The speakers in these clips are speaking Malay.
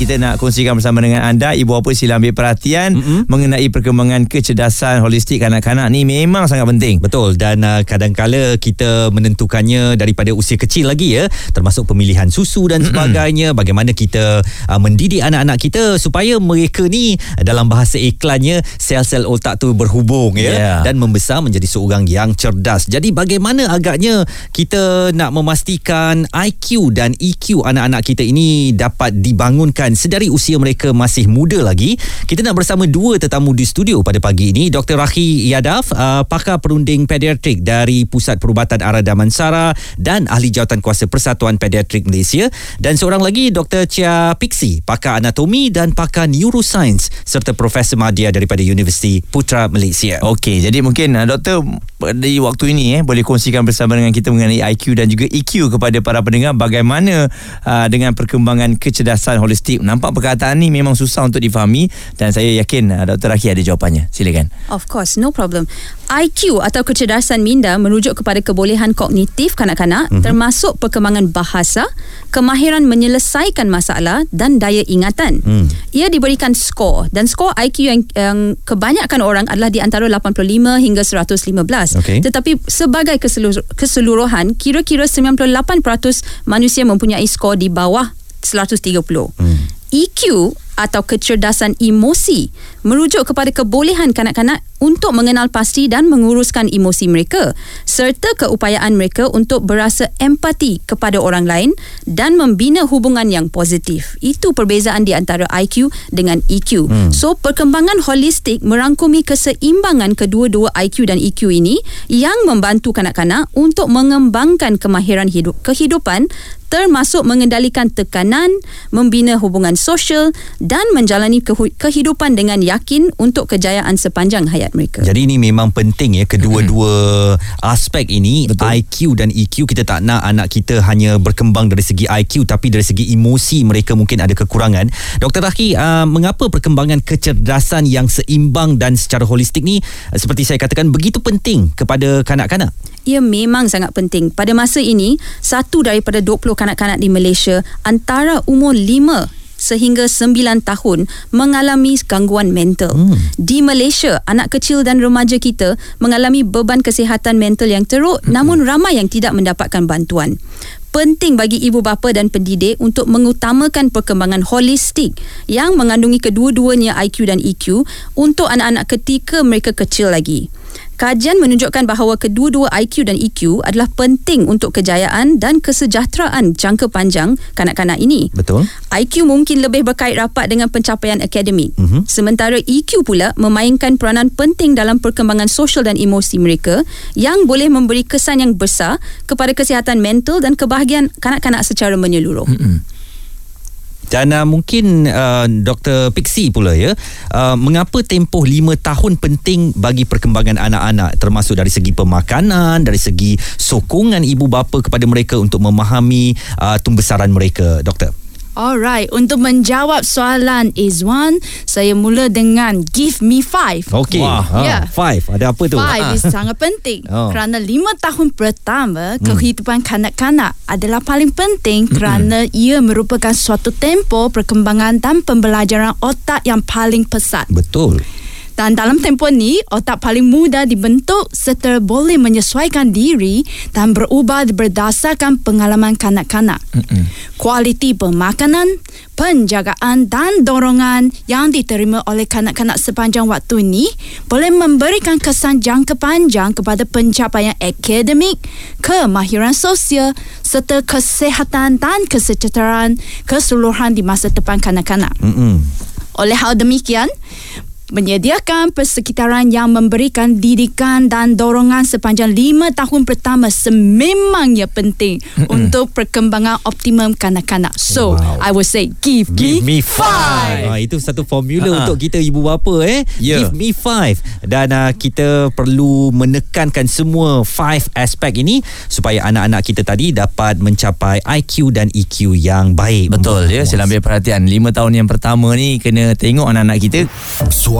kita nak kongsikan bersama dengan anda ibu bapa sila ambil perhatian mm-hmm. mengenai perkembangan kecerdasan holistik kanak-kanak ni memang sangat penting betul dan uh, kadang-kala kita menentukannya daripada usia kecil lagi ya termasuk pemilihan susu dan sebagainya mm-hmm. bagaimana kita uh, mendidik anak-anak kita supaya mereka ni dalam bahasa iklannya sel-sel otak tu berhubung ya yeah. dan membesar menjadi seorang yang cerdas jadi bagaimana agaknya kita nak memastikan IQ dan EQ anak-anak kita ini dapat dibangunkan dan sedari usia mereka masih muda lagi kita nak bersama dua tetamu di studio pada pagi ini Dr. Rahi Yadaf uh, pakar perunding pediatrik dari Pusat Perubatan Ara Damansara dan ahli jawatan kuasa Persatuan Pediatrik Malaysia dan seorang lagi Dr. Chia Pixi pakar anatomi dan pakar neuroscience serta Profesor Madya daripada Universiti Putra Malaysia Okey jadi mungkin uh, doktor di waktu ini eh boleh kongsikan bersama dengan kita mengenai IQ dan juga EQ kepada para pendengar bagaimana uh, dengan perkembangan kecerdasan holistik nampak perkataan ni memang susah untuk difahami dan saya yakin uh, Dr. Aki ada jawapannya. Silakan. Of course, no problem. IQ atau kecerdasan minda merujuk kepada kebolehan kognitif kanak-kanak mm-hmm. termasuk perkembangan bahasa, kemahiran menyelesaikan masalah dan daya ingatan. Mm. Ia diberikan skor dan skor IQ yang, yang kebanyakan orang adalah di antara 85 hingga 115. Okay. Tetapi sebagai keseluruhan, kira-kira 98% manusia mempunyai skor di bawah 130. Hmm. EQ atau kecerdasan emosi merujuk kepada kebolehan kanak-kanak untuk mengenal pasti dan menguruskan emosi mereka serta keupayaan mereka untuk berasa empati kepada orang lain dan membina hubungan yang positif. Itu perbezaan di antara IQ dengan EQ. Hmm. So perkembangan holistik merangkumi keseimbangan kedua-dua IQ dan EQ ini yang membantu kanak-kanak untuk mengembangkan kemahiran hidup kehidupan termasuk mengendalikan tekanan, membina hubungan sosial dan menjalani kehidupan dengan yakin untuk kejayaan sepanjang hayat mereka. Jadi ini memang penting ya kedua-dua aspek ini Betul. IQ dan EQ kita tak nak anak kita hanya berkembang dari segi IQ tapi dari segi emosi mereka mungkin ada kekurangan. Dr. Rahki, uh, mengapa perkembangan kecerdasan yang seimbang dan secara holistik ni uh, seperti saya katakan begitu penting kepada kanak-kanak? ia memang sangat penting. Pada masa ini, satu daripada 20 kanak-kanak di Malaysia antara umur 5 sehingga 9 tahun mengalami gangguan mental. Hmm. Di Malaysia, anak kecil dan remaja kita mengalami beban kesihatan mental yang teruk hmm. namun ramai yang tidak mendapatkan bantuan penting bagi ibu bapa dan pendidik untuk mengutamakan perkembangan holistik yang mengandungi kedua-duanya IQ dan EQ untuk anak-anak ketika mereka kecil lagi. Kajian menunjukkan bahawa kedua-dua IQ dan EQ adalah penting untuk kejayaan dan kesejahteraan jangka panjang kanak-kanak ini. Betul. IQ mungkin lebih berkait rapat dengan pencapaian akademik. Uh-huh. Sementara EQ pula memainkan peranan penting dalam perkembangan sosial dan emosi mereka yang boleh memberi kesan yang besar kepada kesihatan mental dan kebahagiaan kanak-kanak secara menyeluruh. Uh-huh. Dan uh, mungkin uh, Dr. Pixie pula ya, uh, mengapa tempoh lima tahun penting bagi perkembangan anak-anak termasuk dari segi pemakanan, dari segi sokongan ibu bapa kepada mereka untuk memahami uh, tumbesaran mereka, Doktor? Alright, untuk menjawab soalan Izwan, saya mula dengan give me five. Okay, Wah, yeah. five. Ada apa tu? Five is sangat penting. Oh. Kerana lima tahun pertama, hmm. kehidupan kanak-kanak adalah paling penting hmm. kerana ia merupakan suatu tempoh perkembangan dan pembelajaran otak yang paling pesat. Betul. Dan dalam tempoh ni, otak paling mudah dibentuk serta boleh menyesuaikan diri dan berubah berdasarkan pengalaman kanak-kanak. Mm-mm. Kualiti pemakanan, penjagaan dan dorongan yang diterima oleh kanak-kanak sepanjang waktu ini boleh memberikan kesan jangka panjang kepada pencapaian akademik, kemahiran sosial serta kesihatan dan kesejahteraan keseluruhan di masa depan kanak-kanak. Mm-mm. Oleh hal demikian, menyediakan persekitaran yang memberikan didikan dan dorongan sepanjang lima tahun pertama sememangnya penting Mm-mm. untuk perkembangan optimum kanak-kanak. So, wow. I will say give, give me, me five. five. Ha, itu satu formula uh-huh. untuk kita ibu bapa eh. Yeah. Give me five. Dan uh, kita perlu menekankan semua five aspek ini supaya anak-anak kita tadi dapat mencapai IQ dan EQ yang baik. Betul ya. Saya ambil perhatian. Lima tahun yang pertama ni kena tengok anak-anak kita. Suara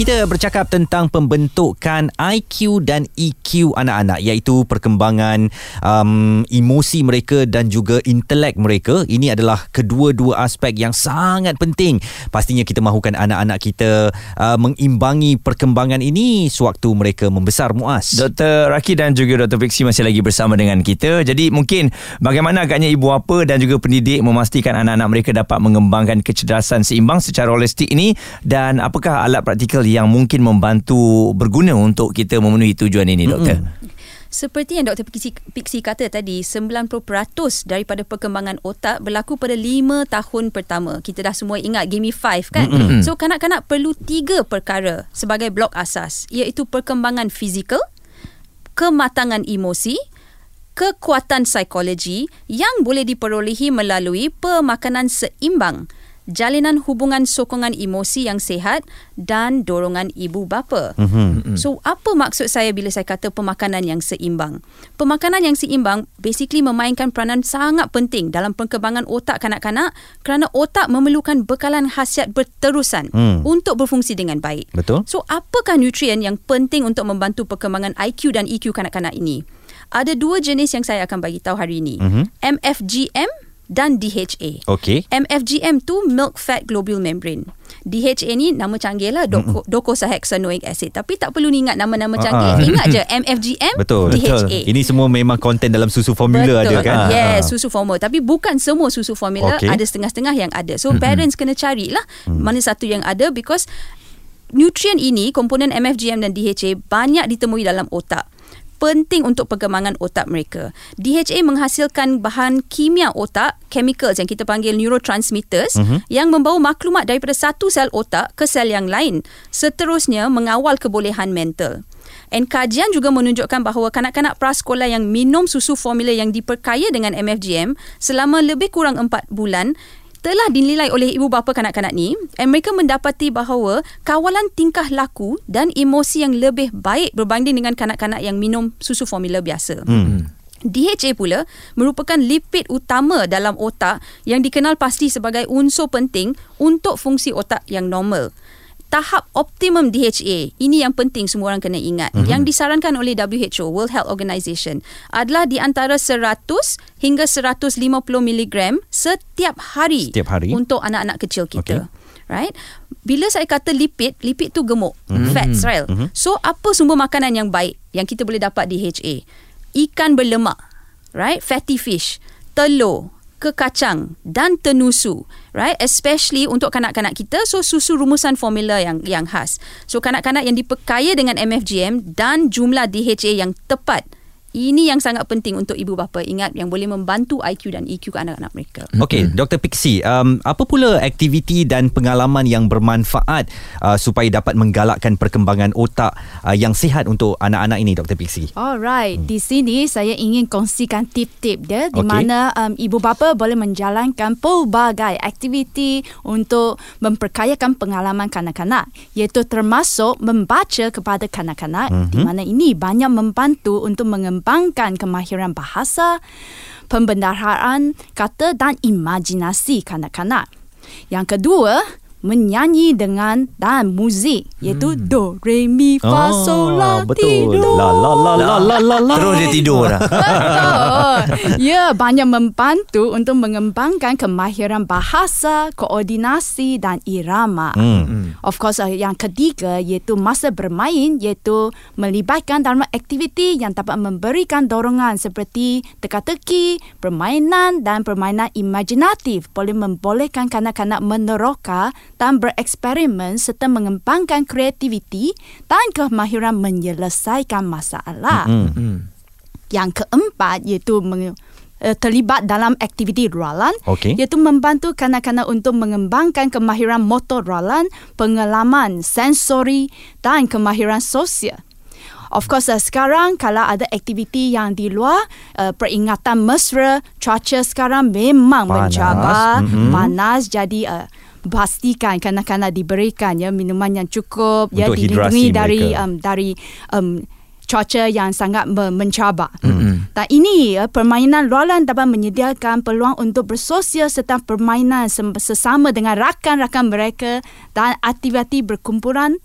Kita bercakap tentang pembentukan IQ dan EQ anak-anak iaitu perkembangan um, emosi mereka dan juga intelek mereka. Ini adalah kedua-dua aspek yang sangat penting. Pastinya kita mahukan anak-anak kita uh, mengimbangi perkembangan ini sewaktu mereka membesar muas. Dr. Raki dan juga Dr. Fiksi masih lagi bersama dengan kita. Jadi mungkin bagaimana agaknya ibu bapa dan juga pendidik memastikan anak-anak mereka dapat mengembangkan kecerdasan seimbang secara holistik ini dan apakah alat praktikal yang mungkin membantu berguna untuk kita memenuhi tujuan ini doktor. Mm-hmm. Seperti yang Dr. Pixie, Pixie kata tadi, 90% daripada perkembangan otak berlaku pada 5 tahun pertama. Kita dah semua ingat Gimme 5 kan? Mm-hmm. So kanak-kanak perlu tiga perkara sebagai blok asas iaitu perkembangan fizikal, kematangan emosi, kekuatan psikologi yang boleh diperolehi melalui pemakanan seimbang jalinan hubungan sokongan emosi yang sehat dan dorongan ibu bapa. Mm-hmm. So apa maksud saya bila saya kata pemakanan yang seimbang? Pemakanan yang seimbang basically memainkan peranan sangat penting dalam perkembangan otak kanak-kanak kerana otak memerlukan bekalan khasiat berterusan mm. untuk berfungsi dengan baik. Betul. So apakah nutrien yang penting untuk membantu perkembangan IQ dan EQ kanak-kanak ini? Ada dua jenis yang saya akan bagi tahu hari ini. Mm-hmm. MFGM dan DHA. Okey. MFGM tu milk fat globule membrane. DHA ni nama canggih lah doko, docosahexaenoic acid tapi tak perlu ni ingat nama-nama canggih uh-huh. ingat je MFGM betul, DHA betul. ini semua memang konten dalam susu formula betul. ada kan yes susu formula tapi bukan semua susu formula okay. ada setengah-setengah yang ada so mm-hmm. parents kena carilah mm. mana satu yang ada because nutrien ini komponen MFGM dan DHA banyak ditemui dalam otak penting untuk perkembangan otak mereka. DHA menghasilkan bahan kimia otak, chemicals yang kita panggil neurotransmitters uh-huh. yang membawa maklumat daripada satu sel otak ke sel yang lain. Seterusnya mengawal kebolehan mental. And kajian juga menunjukkan bahawa kanak-kanak prasekolah yang minum susu formula yang diperkaya dengan MFGM selama lebih kurang 4 bulan telah dinilai oleh ibu bapa kanak-kanak ni and mereka mendapati bahawa kawalan tingkah laku dan emosi yang lebih baik berbanding dengan kanak-kanak yang minum susu formula biasa. Hmm. DHA pula merupakan lipid utama dalam otak yang dikenal pasti sebagai unsur penting untuk fungsi otak yang normal tahap optimum DHA ini yang penting semua orang kena ingat. Mm-hmm. yang disarankan oleh WHO World Health Organization adalah di antara 100 hingga 150 mg setiap hari, setiap hari. untuk anak-anak kecil kita. Okay. right? Bila saya kata lipid lipid tu gemuk. Mm-hmm. fats right mm-hmm. so apa sumber makanan yang baik yang kita boleh dapat DHA ikan berlemak. Right? Fatty fish. Telur ke kacang dan tenusu right? Especially untuk kanak-kanak kita so susu rumusan formula yang yang khas. So kanak-kanak yang diperkaya dengan MFGM dan jumlah DHA yang tepat ini yang sangat penting untuk ibu bapa ingat yang boleh membantu IQ dan EQ anak-anak mereka. Okey, Dr. Pixie, um, apa pula aktiviti dan pengalaman yang bermanfaat uh, supaya dapat menggalakkan perkembangan otak uh, yang sihat untuk anak-anak ini, Dr. Pixie? Alright, hmm. di sini saya ingin kongsikan tip-tip dia di okay. mana um, ibu bapa boleh menjalankan pelbagai aktiviti untuk memperkayakan pengalaman kanak-kanak, iaitu termasuk membaca kepada kanak-kanak mm-hmm. di mana ini banyak membantu untuk mengembangkan mengembangkan kemahiran bahasa, pembendaharaan kata dan imajinasi kanak-kanak. Yang kedua, menyanyi dengan dan muzik iaitu hmm. do re mi fa oh, sol la ti do. La la la la la la la. Terus dia tidur dah ya banyak membantu untuk mengembangkan kemahiran bahasa koordinasi dan irama. Hmm. hmm. of course uh, yang ketiga iaitu masa bermain iaitu melibatkan dalam aktiviti yang dapat memberikan dorongan seperti teka-teki permainan dan permainan imajinatif. Boleh membolehkan kanak-kanak meneroka dan bereksperimen serta mengembangkan kreativiti dan kemahiran menyelesaikan masalah. Mm-hmm. Yang keempat iaitu meng- eh, terlibat dalam aktiviti rualan okay. iaitu membantu kanak-kanak untuk mengembangkan kemahiran motor rualan, pengalaman sensori dan kemahiran sosial. Of course uh, sekarang kalau ada aktiviti yang di luar uh, peringatan mesra cuaca sekarang memang panas. mencabar mm-hmm. panas jadi uh, pastikan kanak-kanak diberikan ya minuman yang cukup ya, Untuk ya dilindungi dari um, dari um, cuaca yang sangat me- mencabar. Mm-hmm. Dan ini ya, permainan luaran dapat menyediakan peluang untuk bersosial serta permainan sesama dengan rakan-rakan mereka dan aktiviti berkumpulan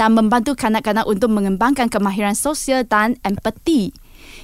dan membantu kanak-kanak untuk mengembangkan kemahiran sosial dan empati.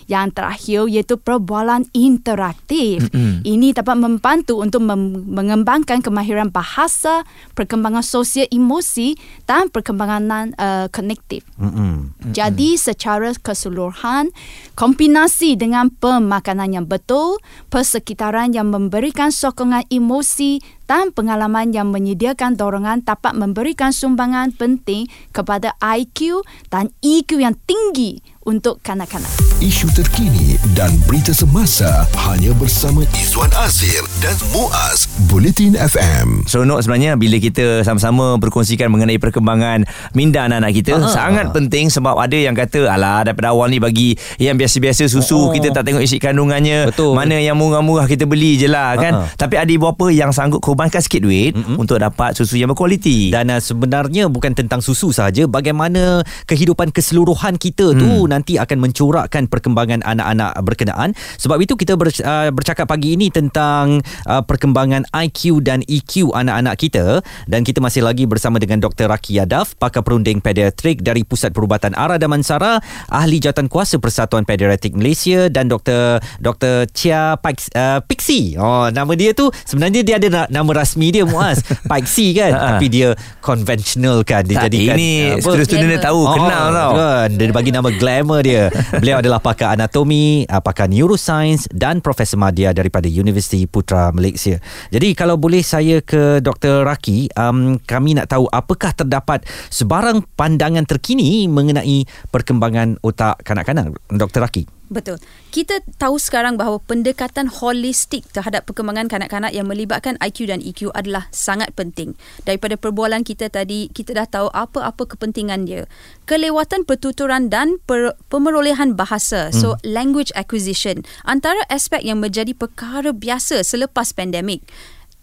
Yang terakhir iaitu perbualan interaktif. Mm-hmm. Ini dapat membantu untuk mem- mengembangkan kemahiran bahasa, perkembangan sosial emosi dan perkembangan uh, konektif. Mm-mm. Jadi secara keseluruhan, kombinasi dengan pemakanan yang betul, persekitaran yang memberikan sokongan emosi dan pengalaman yang menyediakan dorongan dapat memberikan sumbangan penting kepada IQ dan EQ yang tinggi untuk kanak-kanak. Isu terkini dan berita semasa hanya bersama Izwan Azir dan Muaz Bulletin FM. So Nok sebenarnya bila kita sama-sama berkongsikan mengenai perkembangan minda anak-anak kita uh-huh. sangat penting sebab ada yang kata alah daripada awal ni bagi yang biasa-biasa susu uh-huh. kita tak tengok isi kandungannya Betul. mana yang murah-murah kita beli je lah kan Uh-uh. tapi ada ibu bapa yang sanggup korbankan sikit duit uh-huh. untuk dapat susu yang berkualiti Dan uh, sebenarnya bukan tentang susu sahaja Bagaimana kehidupan keseluruhan kita tu Hmm. Nanti akan mencorakkan perkembangan anak-anak berkenaan Sebab itu kita ber, uh, bercakap pagi ini tentang uh, Perkembangan IQ dan EQ anak-anak kita Dan kita masih lagi bersama dengan Dr. Raki Yadaf Pakar perunding pediatrik dari Pusat Perubatan Ara Damansara Ahli Jawatan Kuasa Persatuan Pediatrik Malaysia Dan Dr. Dr. Chia Paix, uh, Pixie Oh, nama dia tu sebenarnya dia ada na- nama rasmi dia Muaz Pixie kan Ha. Tapi dia conventional kan Dia tak, jadikan ini apa? student-student dia tahu kenal tau kan. Dia bagi nama glamour dia Beliau adalah pakar anatomi uh, Pakar neuroscience Dan Profesor Madya Daripada Universiti Putra Malaysia Jadi kalau boleh saya ke Dr. Raki um, Kami nak tahu Apakah terdapat Sebarang pandangan terkini Mengenai perkembangan otak kanak-kanak Dr. Raki Betul. Kita tahu sekarang bahawa pendekatan holistik terhadap perkembangan kanak-kanak yang melibatkan IQ dan EQ adalah sangat penting. Daripada perbualan kita tadi, kita dah tahu apa-apa kepentingan dia. Kelewatan pertuturan dan per, pemerolehan bahasa. So, language acquisition. Antara aspek yang menjadi perkara biasa selepas pandemik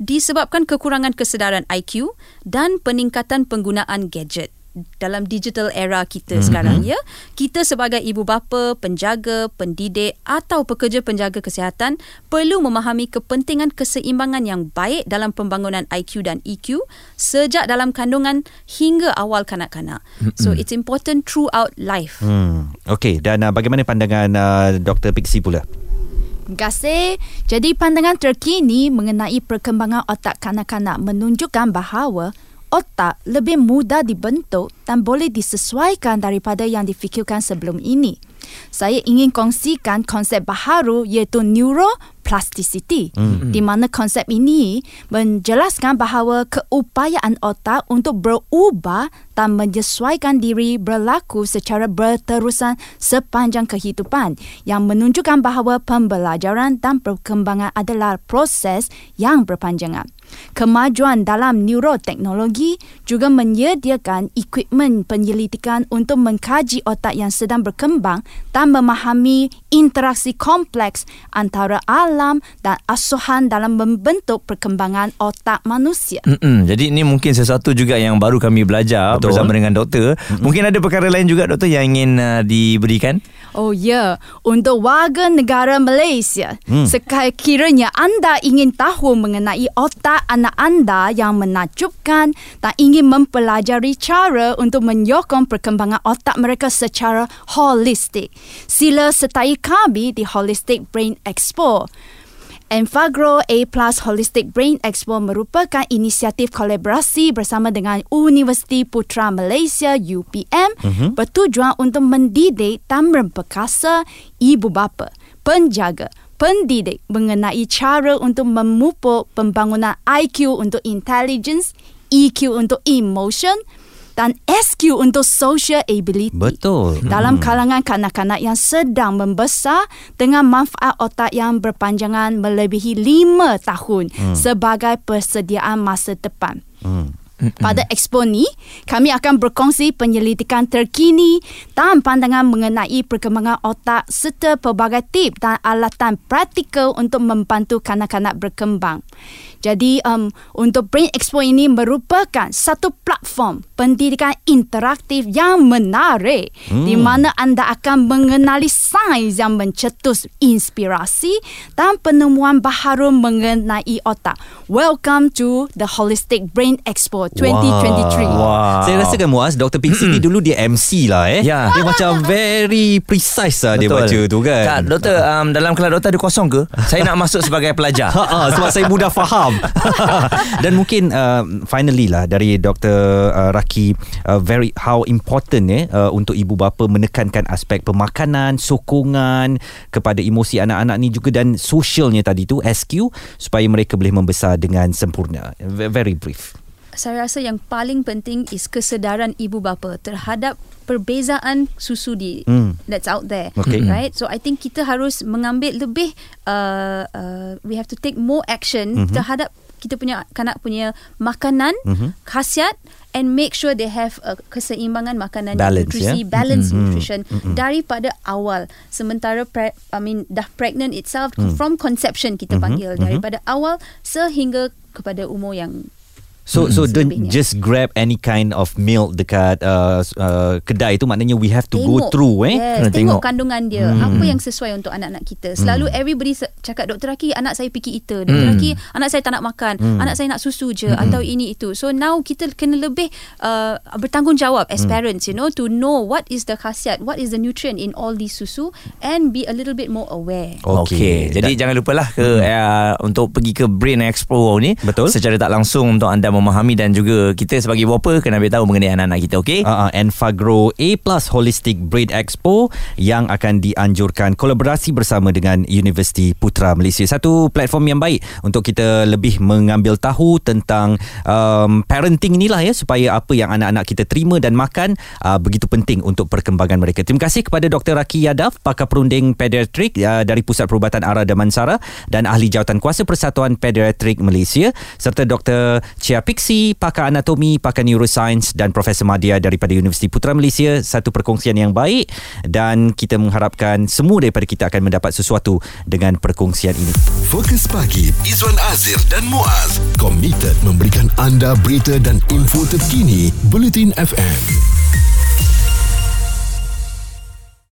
disebabkan kekurangan kesedaran IQ dan peningkatan penggunaan gadget dalam digital era kita mm-hmm. sekarang ya kita sebagai ibu bapa penjaga pendidik atau pekerja penjaga kesihatan perlu memahami kepentingan keseimbangan yang baik dalam pembangunan IQ dan EQ sejak dalam kandungan hingga awal kanak-kanak mm-hmm. so it's important throughout life hmm. Okey Dan uh, bagaimana pandangan uh, Dr. Pixie pula Terima kasih. Jadi pandangan terkini mengenai perkembangan otak kanak-kanak menunjukkan bahawa otak lebih mudah dibentuk dan boleh disesuaikan daripada yang difikirkan sebelum ini. Saya ingin kongsikan konsep baharu iaitu neuroplasticity mm-hmm. di mana konsep ini menjelaskan bahawa keupayaan otak untuk berubah dan menyesuaikan diri berlaku secara berterusan sepanjang kehidupan yang menunjukkan bahawa pembelajaran dan perkembangan adalah proses yang berpanjangan. Kemajuan dalam neuroteknologi juga menyediakan equipment penyelidikan untuk mengkaji otak yang sedang berkembang dan memahami interaksi kompleks antara alam dan asuhan dalam membentuk perkembangan otak manusia. Mm-mm. Jadi ini mungkin sesuatu juga yang baru kami belajar Betul. bersama dengan doktor. Mm-mm. Mungkin ada perkara lain juga doktor yang ingin uh, diberikan. Oh ya, untuk warga negara Malaysia, hmm. sekiranya anda ingin tahu mengenai otak anak anda yang menakjubkan dan ingin mempelajari cara untuk menyokong perkembangan otak mereka secara holistik, sila sertai kami di Holistic Brain Expo. Envagro A Plus Holistic Brain Expo merupakan inisiatif kolaborasi bersama dengan Universiti Putra Malaysia UPM uh-huh. bertujuan untuk mendidik dan memperkasa ibu bapa, penjaga, pendidik mengenai cara untuk memupuk pembangunan IQ untuk intelligence, EQ untuk emotion dan SQ untuk social ability. Betul. Dalam kalangan kanak-kanak yang sedang membesar dengan manfaat otak yang berpanjangan melebihi 5 tahun hmm. sebagai persediaan masa depan. Hmm. Pada expo ni, kami akan berkongsi penyelidikan terkini dan pandangan mengenai perkembangan otak serta pelbagai tip dan alatan praktikal untuk membantu kanak-kanak berkembang. Jadi um, untuk Brain Expo ini merupakan satu platform pendidikan interaktif yang menarik hmm. di mana anda akan mengenali sains yang mencetus inspirasi dan penemuan baharu mengenai otak. Welcome to the Holistic Brain Expo 2023. Wah. Saya rasakan Muaz Dr. Pixie ni dulu dia MC lah eh. Ya. Dia macam very precise lah dia Betul. baca tu kan. Tak, doktor, um, dalam kelas doktor ada kosong ke? Saya nak masuk sebagai pelajar. Ha, ha, sebab saya mudah faham dan mungkin uh, finally lah dari Dr. Uh, Raki uh, very how important eh uh, untuk ibu bapa menekankan aspek pemakanan sokongan kepada emosi anak-anak ni juga dan sosialnya tadi tu SQ supaya mereka boleh membesar dengan sempurna Ve- very brief saya rasa yang paling penting is kesedaran ibu bapa terhadap perbezaan susu di Hmm. that's out there Okay. right so i think kita harus mengambil lebih uh, uh, we have to take more action Mhm. terhadap kita punya kanak punya makanan Mhm. khasiat and make sure they have a keseimbangan makanan Balance, nutrisi ya? balance Mhm. nutrition Mhm. daripada awal sementara pre, i mean dah pregnant itself Hmm. from conception kita Mhm. panggil Mhm. daripada awal sehingga kepada umur yang So so don't just grab any kind of milk dekat uh, uh, kedai tu maknanya we have to go tengok. through eh. Yes, Kena tengok, tengok. kandungan dia. Hmm. Apa yang sesuai untuk anak-anak kita. Selalu everybody se- cakap Dr. Raki anak saya picky eater. Dr. Hmm. Raki anak saya tak nak makan. Anak saya nak susu je atau ini itu. So now kita kena lebih uh, bertanggungjawab as parents you know to know what is the khasiat, what is the nutrient in all these susu and be a little bit more aware. Okey. Okay. Jadi Dan- jangan lupalah ke uh, untuk pergi ke Brain Expo ni Betul. secara tak langsung untuk anda memahami dan juga kita sebagai bapa kena ambil tahu mengenai anak-anak kita okey. Uh, uh, Enfagro A Plus Holistic Brain Expo yang akan dianjurkan kolaborasi bersama dengan Universiti Putra Malaysia. Satu platform yang baik untuk kita lebih mengambil tahu tentang um, parenting inilah ya supaya apa yang anak-anak kita terima dan makan uh, begitu penting untuk perkembangan mereka. Terima kasih kepada Dr. Raki Yadav, pakar perunding pediatrik uh, dari Pusat Perubatan Ara Damansara dan ahli jawatan kuasa Persatuan Pediatrik Malaysia serta Dr. Chia Pixie, pakar anatomi, pakar neuroscience dan Profesor Madya daripada Universiti Putra Malaysia. Satu perkongsian yang baik dan kita mengharapkan semua daripada kita akan mendapat sesuatu dengan perkongsian ini. Fokus pagi Izwan Azir dan Muaz komited memberikan anda berita dan info terkini Bulletin FM.